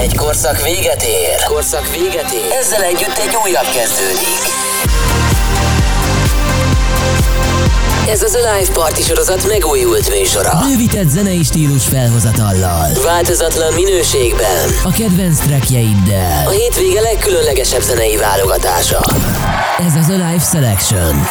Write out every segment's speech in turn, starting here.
Egy korszak véget ér. Korszak véget ér. Ezzel együtt egy újabb kezdődik. Ez az Alive Party sorozat megújult műsora. Bővített zenei stílus felhozatallal. Változatlan minőségben. A kedvenc trackjeiddel. A hétvége legkülönlegesebb zenei válogatása. Ez az Alive Selection.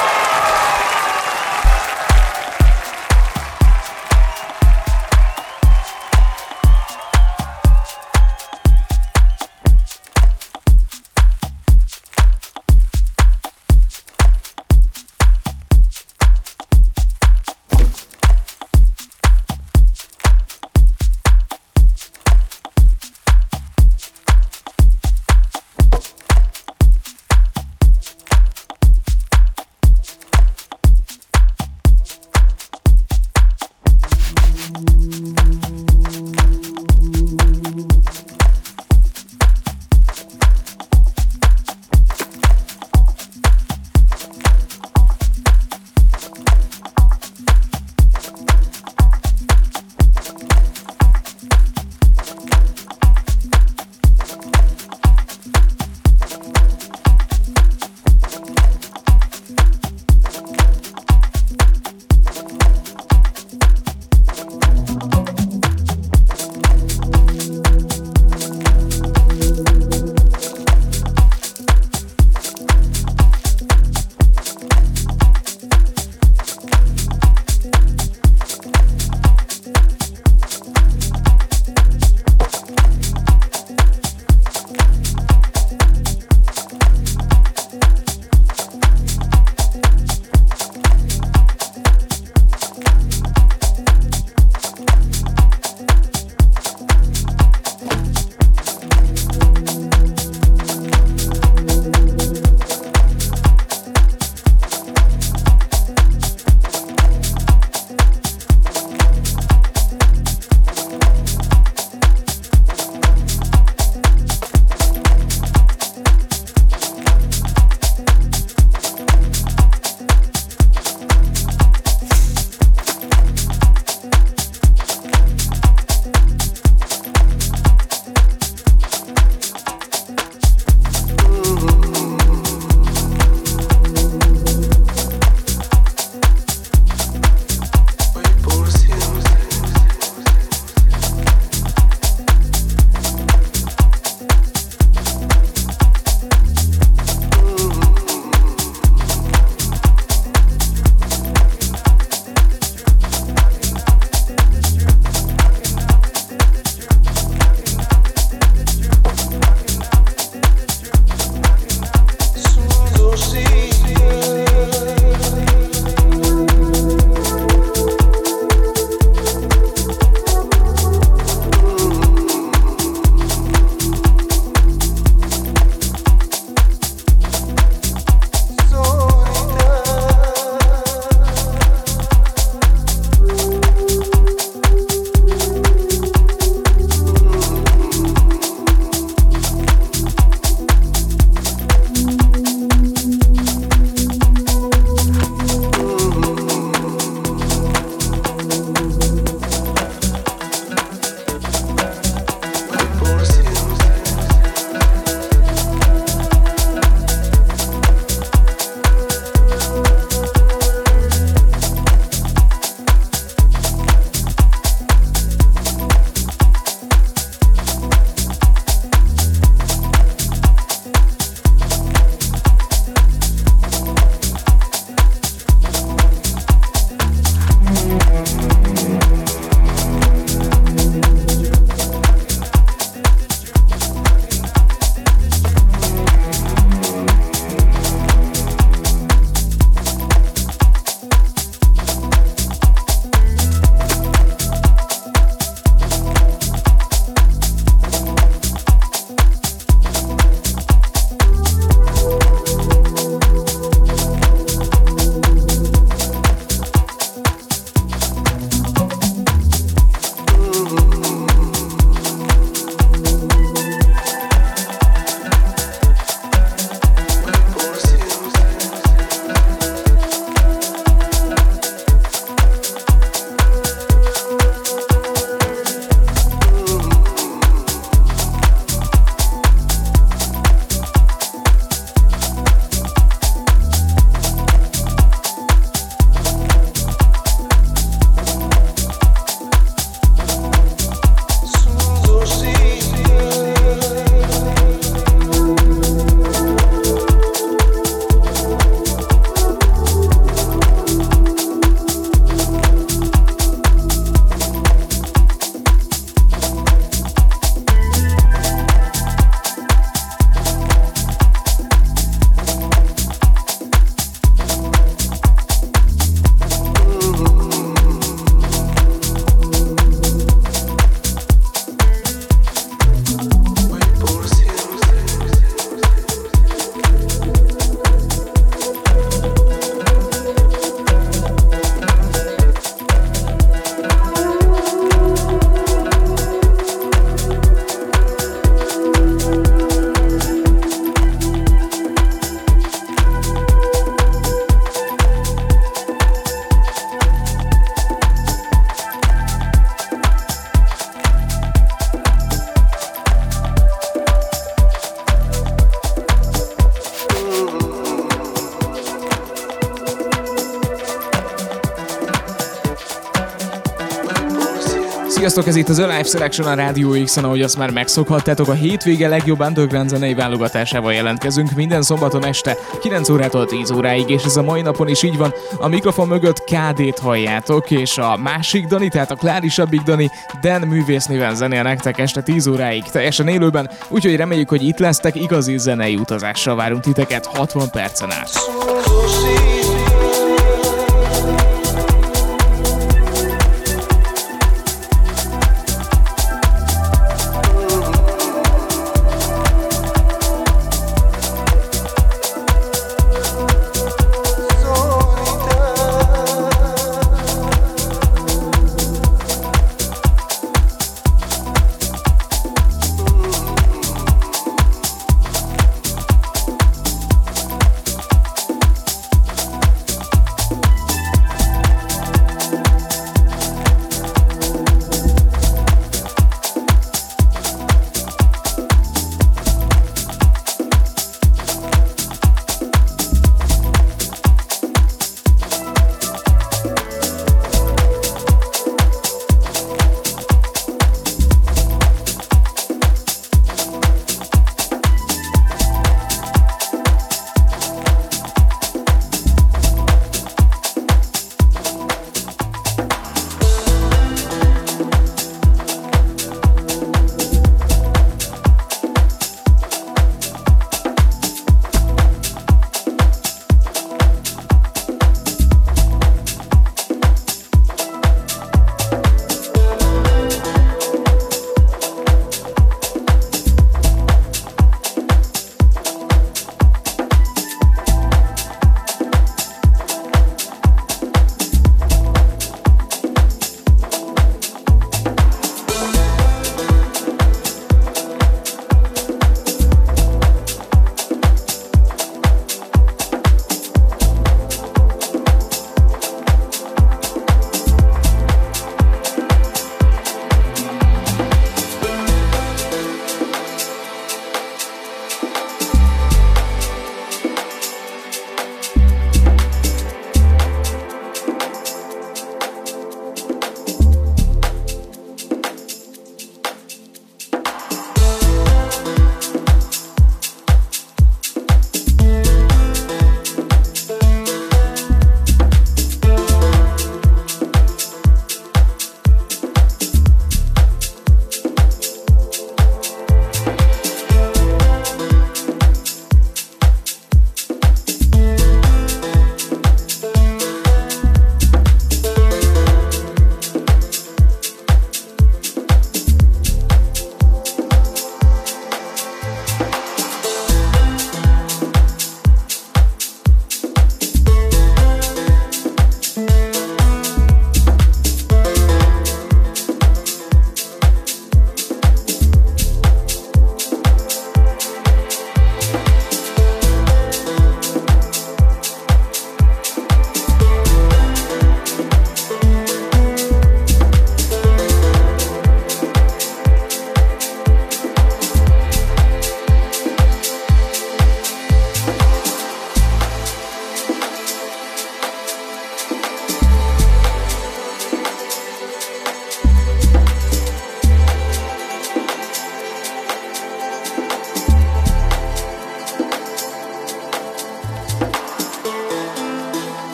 Sziasztok, ez itt az Alive Selection a Radio x ahogy azt már megszokhattátok, a hétvége legjobb underground zenei válogatásával jelentkezünk minden szombaton este 9 órától 10 óráig, és ez a mai napon is így van. A mikrofon mögött KD-t halljátok, és a másik Dani, tehát a klárisabbik Dani, Dan művész néven zenél nektek este 10 óráig, teljesen élőben, úgyhogy reméljük, hogy itt lesztek, igazi zenei utazással várunk titeket 60 percen át.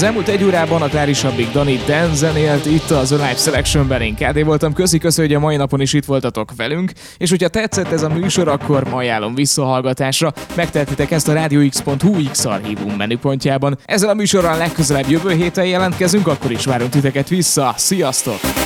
Az elmúlt egy órában a Klárisabbik Dani Dan zenélt itt az Live Selection-ben. Én KD voltam. Köszi, köszi, hogy a mai napon is itt voltatok velünk. És hogyha tetszett ez a műsor, akkor ma ajánlom visszahallgatásra. Megtehetitek ezt a radiox.hu X archívum menüpontjában. Ezzel a műsorral legközelebb jövő héten jelentkezünk, akkor is várunk titeket vissza. Sziasztok!